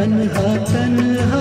तन्हा तन्हा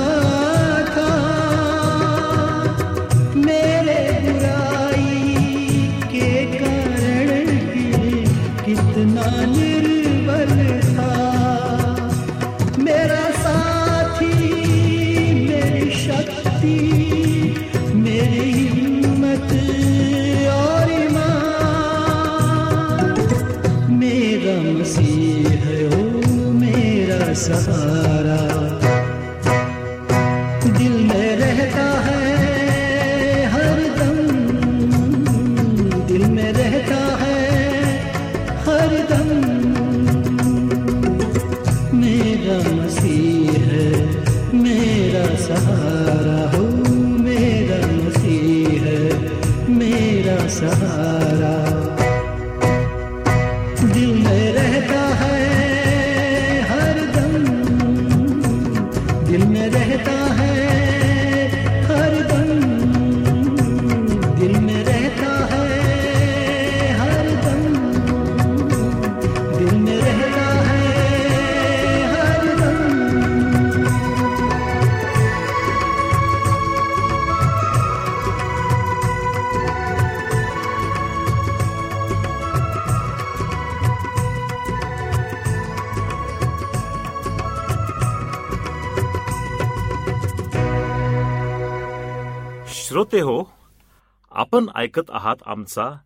ऐकत आहात आमचा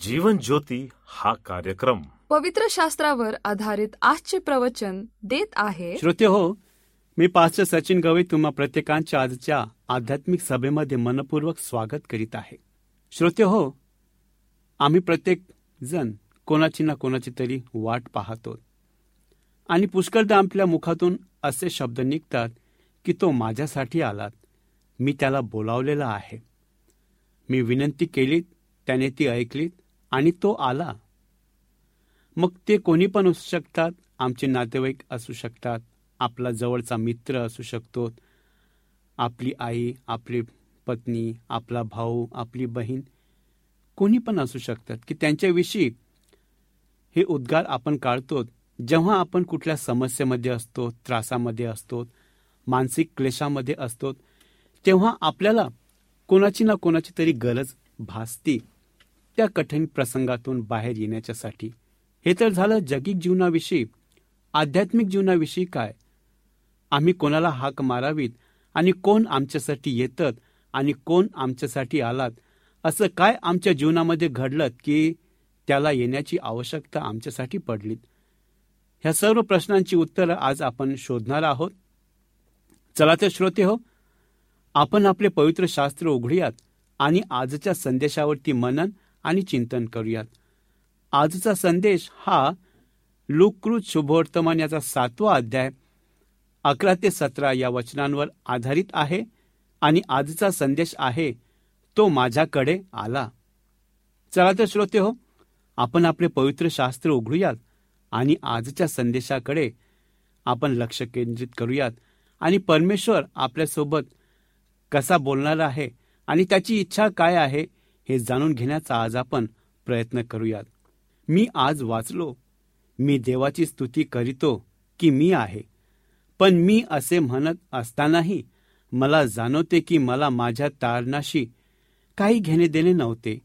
जीवन ज्योती हा कार्यक्रम. पवित्र शास्त्रावर आधारित आजचे प्रवचन देत आहे श्रोते हो मी पास्टर सचिन गवई तुम्हा प्रत्येकांच्या आजच्या आध्यात्मिक सभेमध्ये मनपूर्वक स्वागत करीत आहे. श्रोते हो आम्ही प्रत्येक जण कोणाची ना कोणाची तरी वाट पाहतो. आणि पुष्कळदा आपल्या मुखातून असे शब्द निघतात की तो माझ्यासाठी आलात. मी त्याला बोलावलेला आहे. मी विनंती केलीत त्याने ती ऐकलीत आणि तो आला. मग ते कोणी पण असू शकतात आमचे नातेवाईक असू शकतात आपला जवळचा मित्र असू शकतो आपली आई आपली पत्नी आपला भाऊ आपली बहीण कोणी पण असू शकतात की त्यांच्याविषयी हे उद्गार आपण काढतो. जेव्हा आपण कुठल्या समस्येमध्ये असतो त्रासामध्ये असतो मानसिक क्लेशामध्ये असतो तेव्हा आपल्याला कोणाची ना कोणाची तरी गरज भासती. त्या कठीण प्रसंगातून बाहेर येण्याच्यासाठी. हे तर झालं जगिक जीवनाविषयी. आध्यात्मिक जीवनाविषयी काय? आम्ही कोणाला हाक मारावीत? आणि कोण आमच्यासाठी येतात? आणि कोण आमच्यासाठी आलात? असं काय आमच्या जीवनामध्ये घडलं की त्याला येण्याची आवश्यकता आमच्यासाठी पडलीत? ह्या सर्व प्रश्नांची उत्तरं आज आपण शोधणार आहोत. चला तर श्रोते हो आपण आपले पवित्र शास्त्र उघडूयात आणि आजच्या संदेशावरती मनन आणि चिंतन करूयात. आजचा संदेश हा लुकृत शुभवर्तमान याचा सातवा अध्याय अकरा ते सतरा या वचनांवर आधारित आहे आणि आजचा संदेश आहे तो माझ्याकडे आला. चला तर श्रोते हो आपण आपले पवित्र शास्त्र उघडूयात आणि आजच्या संदेशाकडे आपण लक्ष केंद्रित करूयात आणि परमेश्वर आपल्यासोबत कसा बोलणार आहे आणि त्याची इच्छा काय आहे हे जाणून घेण्याचा आज आपण प्रयत्न करूयात. मी आज वाचलो. मी देवाची स्तुती करीतो की मी आहे. पण मी असे म्हणत असतानाही मला जाणवते की मला माझ्या तारणाशी काही घेणे देणे नव्हते.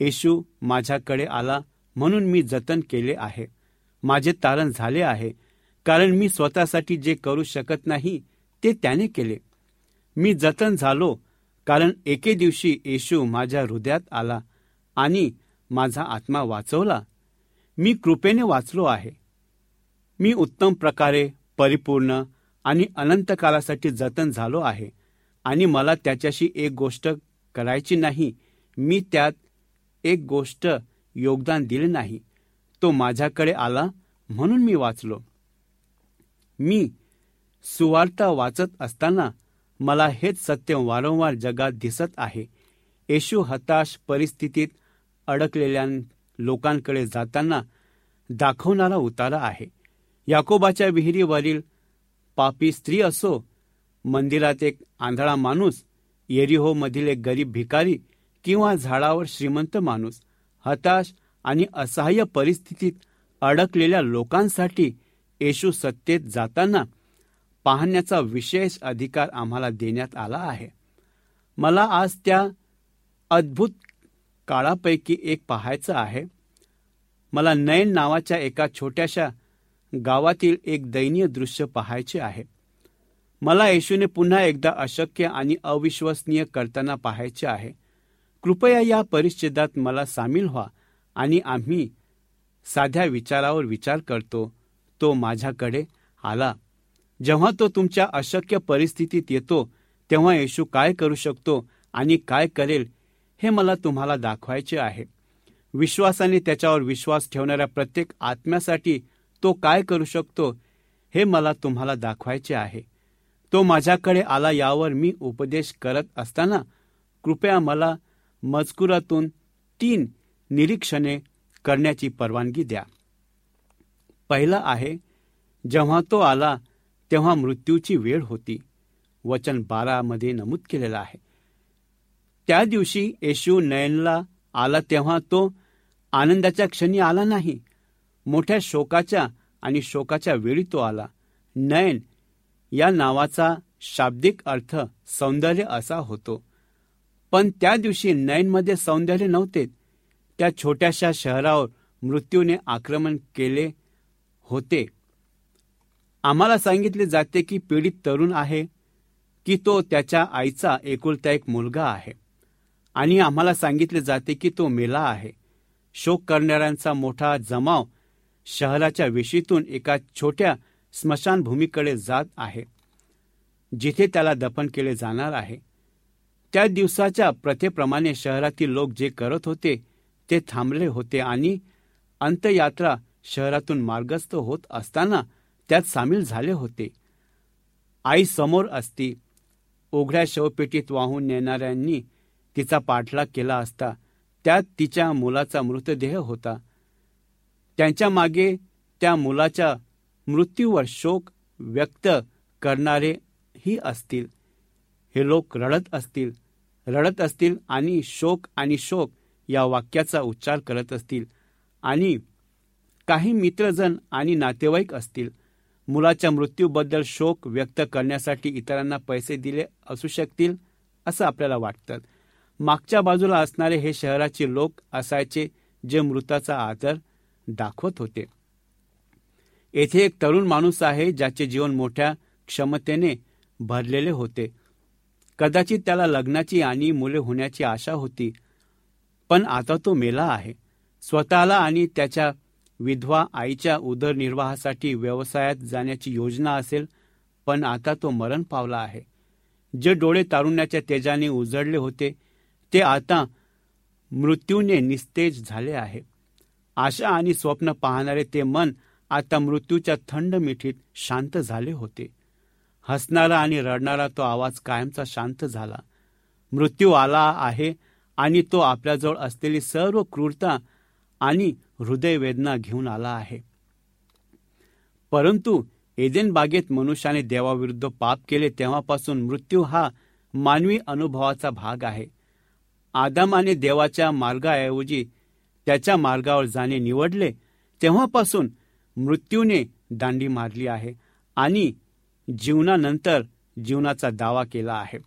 येशू माझ्याकडे आला म्हणून मी जतन केले आहे. माझे तारण झाले आहे कारण मी स्वतःसाठी जे करू शकत नाही ते त्याने केले. मी जतन झालो कारण एके दिवशी येशू माझ्या हृदयात आला आणि माझा आत्मा वाचवला. मी कृपेने वाचलो आहे. मी उत्तम प्रकारे परिपूर्ण आणि अनंत कालासाठी जतन झालो आहे आणि मला त्याच्याशी एक गोष्ट करायची नाही. मी त्यात एक गोष्ट योगदान दिले नाही. तो माझ्याकडे आला म्हणून मी वाचलो. मी सुवार्ता वाचत असताना मला हेच सत्य वारंवार जगात दिसत आहे. येशू हताश परिस्थितीत अडकलेल्या लोकांकडे जाताना दाखवणारा उतारा आहे. याकोबाच्या विहिरीवरील पापी स्त्री असो मंदिरात एक आंधळा माणूस येरिहो मधील एक गरीब भिकारी किंवा झाडावर श्रीमंत माणूस हताश आणि असहाय्य परिस्थितीत अडकलेल्या लोकांसाठी येशू सत्तेत जाताना पाहण्याचा विशेष अधिकार आम्हाला देण्यात आला आहे. मला आज त्या अद्भुत काळापैकी एक पाहायचं आहे. मला नयन नावाच्या एका छोट्याशा गावातील एक दयनीय दृश्य पाहायचे आहे. मला येशूने पुन्हा एकदा अशक्य आणि अविश्वसनीय करताना पाहायचे आहे. कृपया या परिच्छेदात मला सामील व्हा आणि आम्ही साध्या विचारावर विचार करतो. तो माझ्याकडे आला. जेव्हा तो तुमच्या अशक्य परिस्थितीत येतो तेव्हा येशू काय करू शकतो आणि काय करेल हे मला तुम्हाला दाखवायचे आहे. विश्वासाने त्याच्यावर विश्वास ठेवणाऱ्या प्रत्येक आत्म्यासाठी तो काय करू शकतो हे मला तुम्हाला दाखवायचे आहे. तो माझ्याकडे आला यावर मी उपदेश करत असताना कृपया मला मजकुरातून तीन निरीक्षणे करण्याची परवानगी द्या. पहिला आहे जेव्हा तो आला तेव्हा मृत्यूची वेळ होती. वचन बारामध्ये नमूद केलेलं आहे. त्या दिवशी येशू नयनला आला तेव्हा तो आनंदाच्या क्षणी आला नाही. मोठ्या शोकाच्या आणि शोकाच्या वेळी तो आला. नयन या नावाचा शाब्दिक अर्थ सौंदर्य असा होतो. पण त्या दिवशी नयनमध्ये सौंदर्य नव्हते. त्या छोट्याशा शहरावर मृत्यूने आक्रमण केले होते. आम्हाला सांगितले जाते की पीडित तरुण आहे की तो त्याच्या आईचा एकुलता एक मुलगा आहे. आणि आम्हाला सांगितले जाते की तो मेला आहे. शोक करणाऱ्यांचा मोठा जमाव शहराच्या वेशीतून एका छोट्या स्मशानभूमीकडे जात आहे. जिथे त्याला दफन केले जाणार आहे. त्या दिवसाच्या प्रथेप्रमाणे शहरातील लोक जे करत होते ते थांबले होते आणि अंत्ययात्रा शहरातून मार्गस्थ होत असताना त्यात सामील झाले होते. आई समोर असती. उघड्या शवपेटीत वाहून नेणाऱ्यांनी तिचा पाठलाग केला असता. त्यात तिच्या मुलाचा मृतदेह होता. त्यांच्या मागे त्या मुलाच्या मृत्यूवर शोक व्यक्त करणारेही असतील. हे लोक रडत असतील. रडत असतील आणि शोक आणि शोक या वाक्याचा उच्चार करत असतील. आणि काही मित्रजन आणि नातेवाईक असतील. मुलाच्या मृत्यूबद्दल शोक व्यक्त करण्यासाठी इतरांना पैसे दिले असू शकतील असं आपल्याला वाटतं. मागच्या बाजूला असणारे हे शहराचे लोक असायचे जे मृताचा आदर दाखवत होते. येथे एक तरुण माणूस आहे ज्याचे जीवन मोठ्या क्षमतेने भरलेले होते. कदाचित त्याला लग्नाची आणि मुले होण्याची आशा होती पण आता तो मेला आहे. स्वतःला आणि त्याच्या विधवा आईच्या उदरनिर्वाहासाठी व्यवसायात जाण्याची योजना असेल पण आता तो मरण पावला आहे. जे डोळे तारुण्याच्या तेजाने उजळले होते ते आता मृत्यूने निस्तेज झाले आहे. आशा आणि स्वप्न पाहणारे ते मन आता मृत्यूच्या थंड मिठीत शांत झाले होते. हसणारा आणि रडणारा तो आवाज कायमचा शांत झाला. मृत्यू आला आहे आणि तो आपल्याजवळ असलेली सर्व क्रूरता आणि हृदयवेदना घेऊन आला आहे. परंतु एदेन बागेत मनुष्याने देवाविरुद्ध पाप केले तेव्हापासून मृत्यू हा मानवी अनुभवाचा भाग आहे. आदामाने देवाच्या मार्गाऐवजी त्याच्या मार्गावर जाणे निवडले तेव्हापासून मृत्यूने दांडी मारली आहे आणि जीवनानंतर जीवनाचा दावा केला आहे.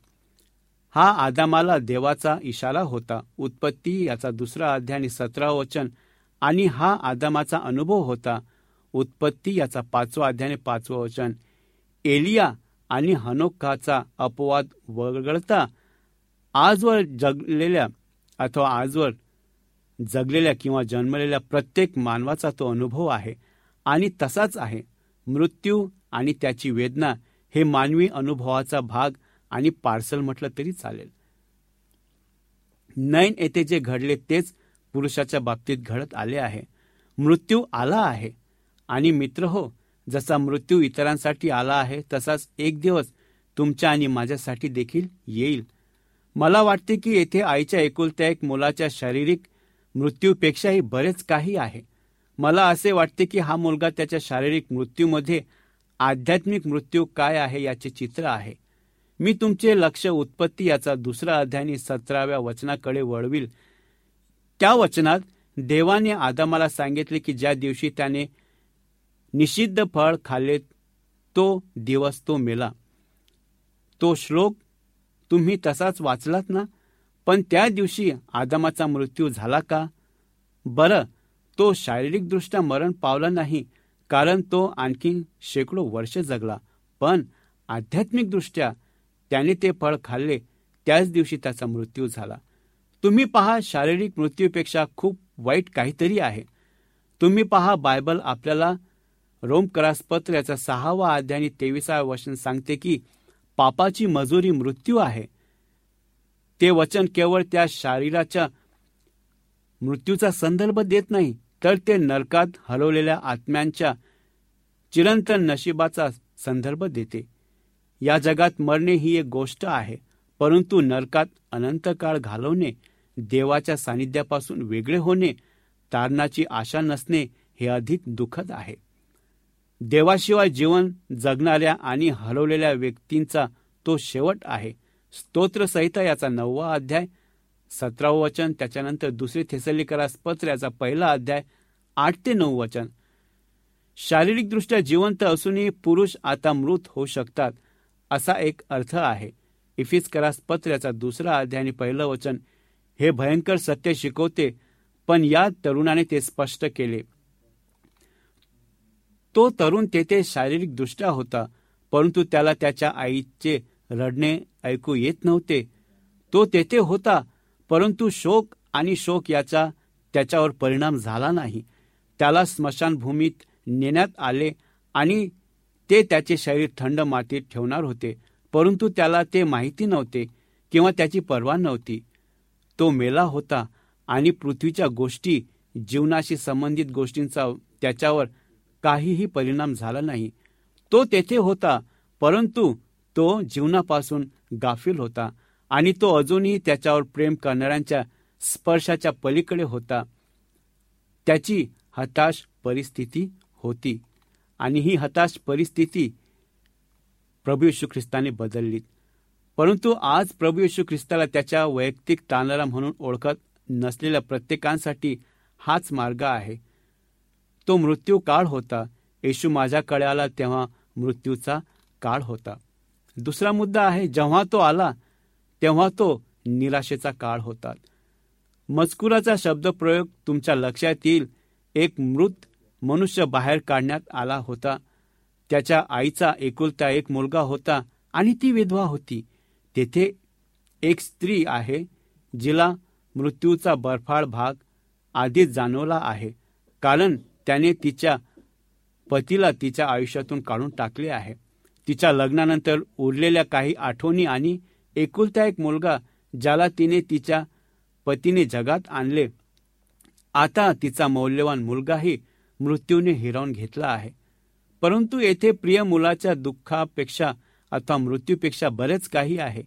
हा आदामाला देवाचा इशारा होता. उत्पत्ती याचा दुसरा अध्याय आणि सतरा वचन आणि हा आदामाचा अनुभव होता. उत्पत्ती याचा पाचवा अध्याय आणि पाचवं वचन. एलिया आणि हनोक्काचा अपवाद वगळता आजवर जगलेल्या अथवा आजवर जगलेल्या किंवा जन्मलेल्या प्रत्येक मानवाचा तो अनुभव आहे आणि तसाच आहे. मृत्यू आणि त्याची वेदना हे मानवी अनुभवाचा भाग आणि पार्सल म्हटलं तरी चालेल. नैन येथे जे घडले तेच पुरुषाच्या बाबतीत घडत आले आहे. मृत्यू आला आहे. आणि मित्र हो जसा मृत्यू इतरांसाठी आला आहे तसाच एक दिवस तुमच्या आणि माझ्यासाठी देखील येईल. मला वाटते की येथे आईच्या एकुलत्या एक मुलाच्या शारीरिक मृत्यूपेक्षाही बरेच काही आहे. मला असे वाटते की हा मुलगा त्याच्या शारीरिक मृत्यूमध्ये आध्यात्मिक मृत्यू काय आहे याचे चित्र आहे. मी तुमचे लक्ष उत्पत्ती याचा दुसरा अध्याय सतराव्या वचनाकडे वळविल. त्या वचनात देवाने आदामाला सांगितले की ज्या दिवशी त्याने निषिद्ध फळ खाल्ले तो दिवस तो मेला. तो श्लोक तुम्ही तसाच वाचलात ना? पण त्या दिवशी आदामाचा मृत्यू झाला का? बरं तो शारीरिकदृष्ट्या मरण पावला नाही कारण तो आणखी शेकडो वर्ष जगला. पण आध्यात्मिकदृष्ट्या त्याने ते फळ खाल्ले त्याच दिवशी त्याचा मृत्यू झाला. तुम्ही पहा शारीरिक मृत्यूपेक्षा खूप वाईट काहीतरी आहे. तुम्ही पहा बायबल आपल्याला रोमकरासपत्र याचा सहावा अध्याय आणि तेविसावा वचन सांगते की पापाची मजुरी मृत्यू आहे. ते वचन केवळ त्या शरीराच्या मृत्यूचा संदर्भ देत नाही तर ते नरकात हलवलेल्या आत्म्यांच्या चिरंतन नशिबाचा संदर्भ देते. या जगात मरणे ही एक गोष्ट आहे. परंतु नरकात अनंत काळ घालवणे देवाच्या सानिध्यापासून वेगळे होणे तारणाची आशा नसणे हे अधिक दुःखद आहे. देवाशिवाय जीवन जगणाऱ्या आणि हरवलेल्या व्यक्तींचा तो शेवट आहे. स्तोत्रसहिता याचा नववा अध्याय सतरावं वचन त्याच्यानंतर दुसरे थेसलीकरास पत्र याचा पहिला अध्याय आठ ते नऊ वचन. शारीरिकदृष्ट्या जिवंत असूनही पुरुष आता मृत होऊ शकतात असा एक अर्थ आहे. इफिस करास पत्र याचा दुसरा अध्याय आणि पहिलं वचन हे भयंकर सत्य शिकवते पण या तरुणाने ते स्पष्ट केले. तो तरुण तेथे शारीरिकदृष्ट्या होता परंतु त्याला त्याच्या आईचे रडणे ऐकू येत नव्हते. तो तेथे होता परंतु शोक आणि शोक याचा त्याच्यावर परिणाम झाला नाही. त्याला स्मशानभूमीत नेण्यात आले आणि ते त्याचे शरीर थंड मातीत ठेवणार होते. परंतु त्याला ते माहिती नव्हते किंवा त्याची पर्वा नव्हती. तो मेला होता आणि पृथ्वीच्या गोष्टी जीवनाशी संबंधित गोष्टींचा त्याच्यावर काहीही परिणाम झाला नाही. तो तेथे होता परंतु तो जीवनापासून गाफील होता आणि तो अजूनही त्याच्यावर प्रेम करणाऱ्यांच्या स्पर्शाच्या पलीकडे होता. त्याची हताश परिस्थिती होती आणि ही हताश परिस्थिती प्रभू येशू ख्रिस्ताने बदलली. परंतु आज प्रभू येशू ख्रिस्ताला त्याच्या वैयक्तिक ताणारा म्हणून ओळखत नसलेल्या प्रत्येकांसाठी हाच मार्ग आहे. तो मृत्यू काळ होता. येशू माझ्याकडे आला तेव्हा मृत्यूचा काळ होता. दुसरा मुद्दा आहे जेव्हा तो आला तेव्हा तो निराशेचा काळ होता. मजकुराचा शब्दप्रयोग तुमच्या लक्षात येईल. एक मृत मनुष्य बाहेर काढण्यात आला होता. त्याच्या आईचा एकुलता एक मुलगा होता आणि ती विधवा होती. तेथे एक स्त्री आहे जिला मृत्यूचा बर्फाळ भाग आधीच जाणवला आहे कारण त्याने तिच्या पतीला तिच्या आयुष्यातून काढून टाकले आहे. तिच्या लग्नानंतर उरलेल्या काही आठवणी आणि एकुलता एक मुलगा ज्याला तिने तिच्या पतीने जगात आणले. आता तिचा मौल्यवान मुलगाही मृत्यूने हिरावून घेतला आहे. परंतु येथे प्रिय मुलाच्या दुःखापेक्षा अथवा मृत्यूपेक्षा बरेच काही आहे.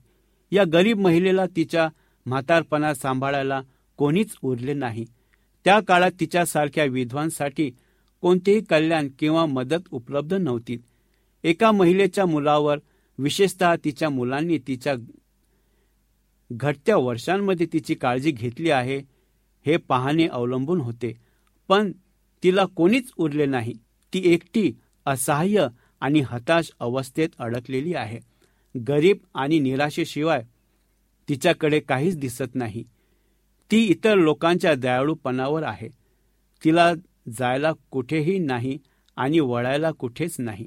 या गरीब महिलेला तिच्या म्हातारपणा सांभाळायला कोणीच उरले नाही. त्या काळात तिच्यासारख्या विधवांसाठी कोणतेही कल्याण किंवा मदत उपलब्ध नव्हती. एका महिलेच्या मुलावर विशेषतः तिच्या मुलांनी तिच्या घटत्या वर्षांमध्ये तिची काळजी घेतली आहे हे पाहणे अवलंबून होते. पण तिला कोणीच उरले नाही. ती एकटी असहाय्य आणि हताश अवस्थेत अडकलेली आहे. गरीब आणि निराशेशिवाय तिच्याकडे काहीच दिसत नाही. ती इतर लोकांच्या दयाळूपणावर आहे. तिला जायला कुठेही नाही आणि वळायला कुठेच नाही.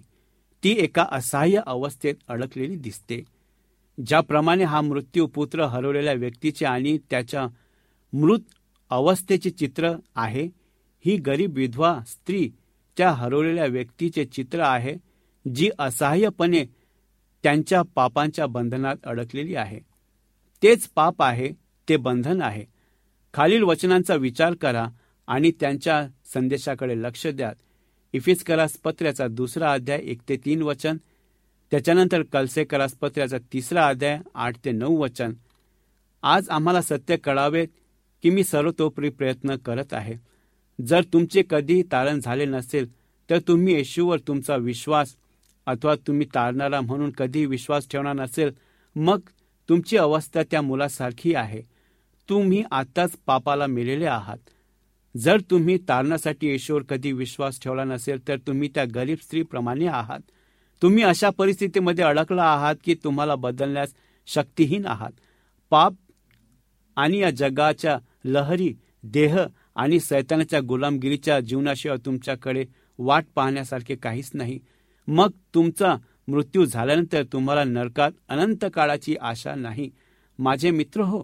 ती एका असहाय्य अवस्थेत अडकलेली दिसते. ज्याप्रमाणे हा मृत्यू पुत्र हरवलेल्या व्यक्तीचे आणि त्याच्या मृत अवस्थेचे चित्र आहे ही गरीब विधवा स्त्री त्या हरवलेल्या व्यक्तीचे चित्र आहे जी असहाय्यपणे त्यांच्या पापांच्या बंधनात अडकलेली आहे. तेच पाप आहे ते बंधन आहे. खालील वचनांचा विचार करा आणि त्यांच्या संदेशाकडे लक्ष द्या इफिसकरास पत्र्याचा दुसरा अध्याय एक ते तीन वचन त्याच्यानंतर कलसेकरास पत्र्याचा तिसरा अध्याय आठ ते नऊ वचन. आज आम्हाला सत्य कळावेत की मी सर्वतोपरी प्रयत्न करत आहे. जर तुमचे कधी तारण झाले नसेल तर तुम्ही येशूवर तुमचा विश्वास अथवा तुम्ही तारणारा म्हणून कधी विश्वास ठेवणार नसेल मग तुमची अवस्था त्या मुलासारखी आहे. तुम्ही आत्ताच पापाला मिलेले आहात. जर तुम्ही तारणासाठी येशूवर कधी विश्वास ठेवला नसेल तर तुम्ही त्या गरीब स्त्रीप्रमाणे आहात. तुम्ही अशा परिस्थितीमध्ये अडकला आहात की तुम्हाला बदलण्यास शक्तीहीन आहात. पाप आणि या जगाच्या लहरी देह आणि सैतानाच्या गुलामगिरीच्या जीवनाशिवाय तुमच्याकडे वाट पाहण्यासारखे काहीच नाही. मग तुमचा मृत्यू झाल्यानंतर तुम्हाला नरकात अनंत काळाची आशा नाही. माझे मित्र हो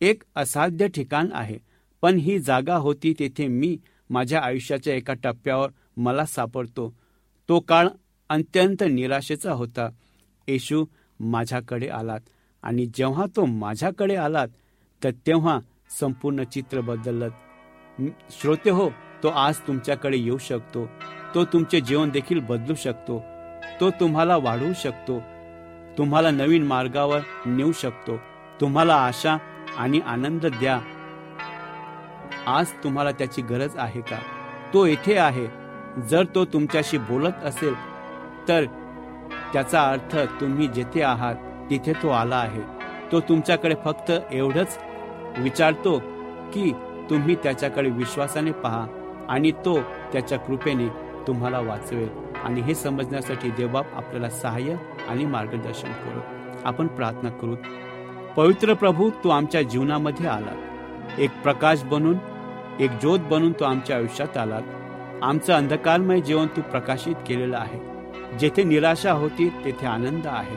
एक असाध्य ठिकाण आहे. पण ही जागा होती तेथे मी माझ्या आयुष्याच्या एका टप्प्यावर मला सापडतो. तो काळ अत्यंत निराशेचा होता. येशू माझ्याकडे आलात आणि जेव्हा तो माझ्याकडे आलात तर तेव्हा संपूर्ण चित्र बदललं श्रोते हो तो आज तुमच्याकडे येऊ शकतो. तो तुमचे जीवन देखील बदलू शकतो. तो तुम्हाला वाढवू शकतो. तुम्हाला नवीन मार्गावर नेऊ शकतो. तुम्हाला आशा आणि आनंद द्या. आज तुम्हाला त्याची गरज आहे का? तो येथे आहे. जर तो तुमच्याशी बोलत असेल तर त्याचा अर्थ तुम्ही जेथे आहात तिथे तो आला आहे. तो तुमच्याकडे फक्त एवढंच विचारतो की तुम्ही त्याच्याकडे विश्वासाने पहा आणि तो त्याच्या कृपेने तुम्हाला वाचवेल. आणि हे समजण्यासाठी देवबाप आपल्याला सहाय्य आणि मार्गदर्शन करू. आपण प्रार्थना करू. पवित्र प्रभू तू आमच्या जीवनामध्ये आला एक प्रकाश बनून एक ज्योत बनून तू आमच्या आयुष्यात आलात. आमचं अंधकारमय जीवन तू प्रकाशित केलेलं आहे. जेथे निराशा होती तेथे आनंद आहे.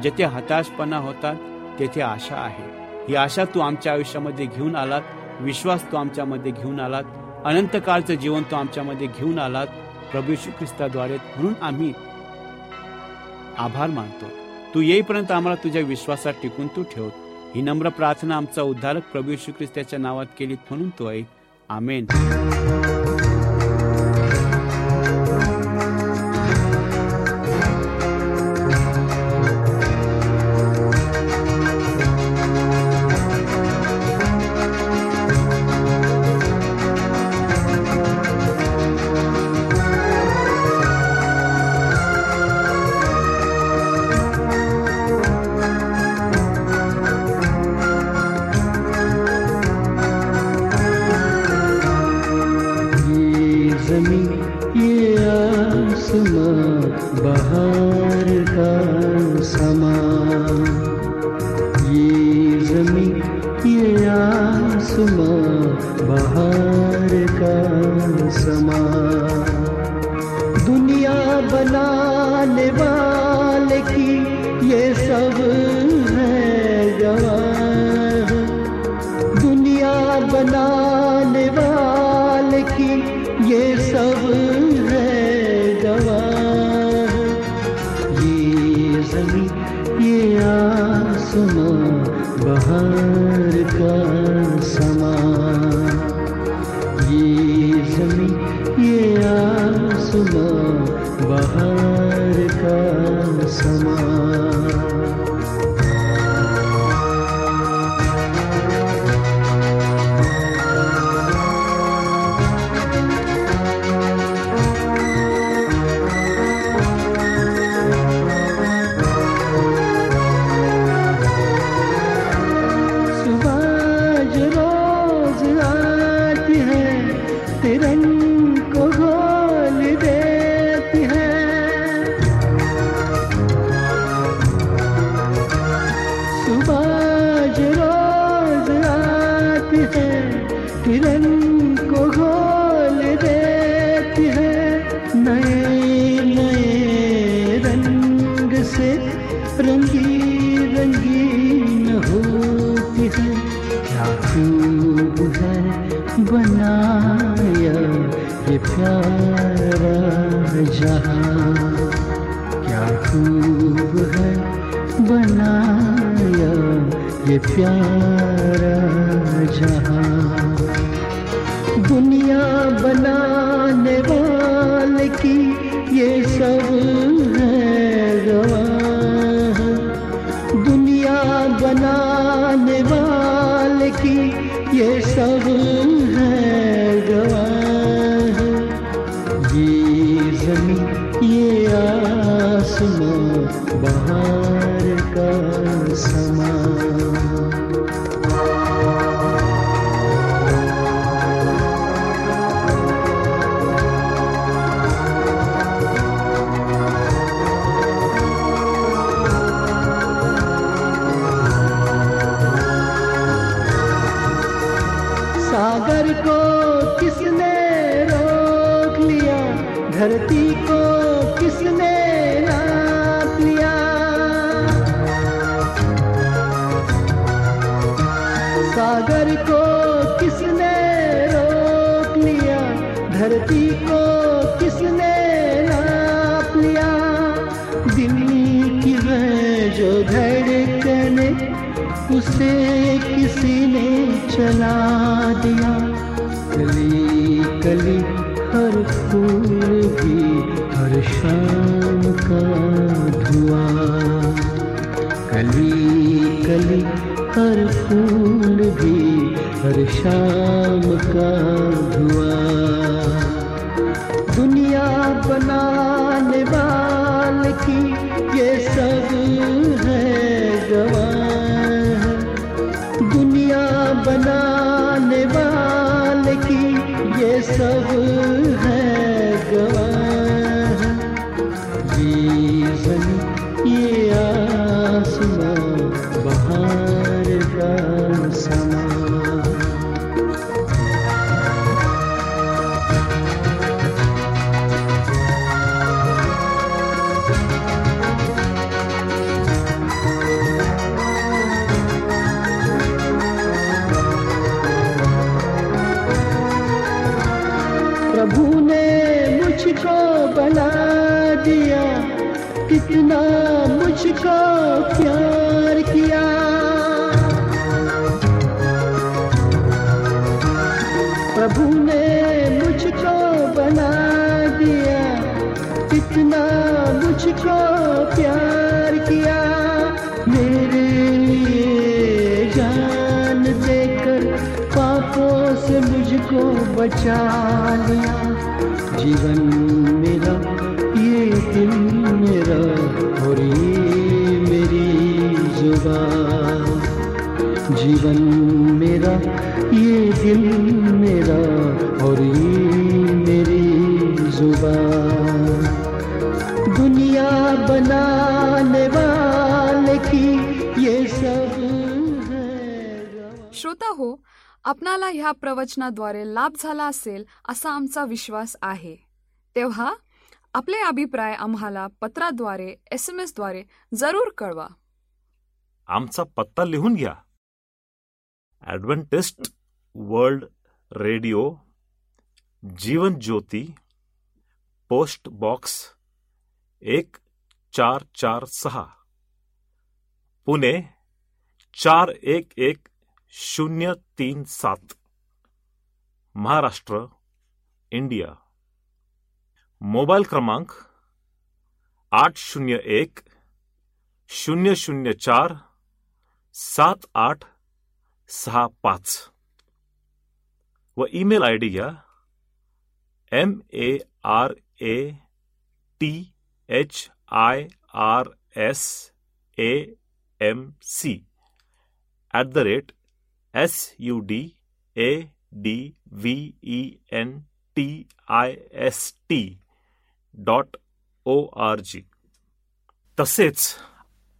जेथे हताशपणा होता तेथे आशा आहे. ही आशा तू आमच्या आयुष्यामध्ये घेऊन आलात विश्वास तो आमच्यामध्ये घेऊन आलात. अनंत काळचं जीवन तो आमच्यामध्ये घेऊन आलात. प्रभू श्री ख्रिस्ताद्वारे. म्हणून आम्ही आभार मानतो. तू येईपर्यंत आम्हाला तुझ्या विश्वासात टिकून तू ठेव. ही नम्र प्रार्थना आमचा उद्धारक प्रभू श्री ख्रिस्ताच्या नावात केली म्हणून तो ऐक आमेन. ये जमी ये आसमां प्यारा जहाँ क्या खूब है बनाया ये प्यारा जहाँ दुनिया बनाने वाले की ये सब है गवाह दुनिया बनाने वाले की ये सब बहार शाम का धुआँ। दुनिया बनाने वाले की ये सब है गवाह। दुनिया बनाने वाले की ये सब प्यार किया। प्रभु ने मुझको बना दिया कितना मुझको प्यार किया। मेरे लिए जान देकर पापों से मुझको बचा लिया। जीवन मेरा, ये दिल मेरा ये मेरी जुबान जीवन मेरा ये दिल मेरा और ये मेरी जुबा। दुनिया बनाने वाले की ये सब श्रोता हो आपणाला ह्या प्रवचनाद्वारे लाभ झाला असेल असा आमचा विश्वास आहे. तेव्हा आपले अभिप्राय आम्हाला पत्राद्वारे एस एम एसद्वारे जरूर कळवा. आमचा पत्ता लिहून घ्या. Adventist World Radio Jeevan Jyoti post box एक चार चार सहा. पुणे चार एक एक शून्य तीन सात. महाराष्ट्र इंडिया. मोबाईल क्रमांक आठ शून्य एक शून्य शून्य चार सात आठ, सहा पाच। व ईमेल आय डी घ्या M A R A T H I R S A M C at the rate S U D A D V E N T I S T dot O R G तसेच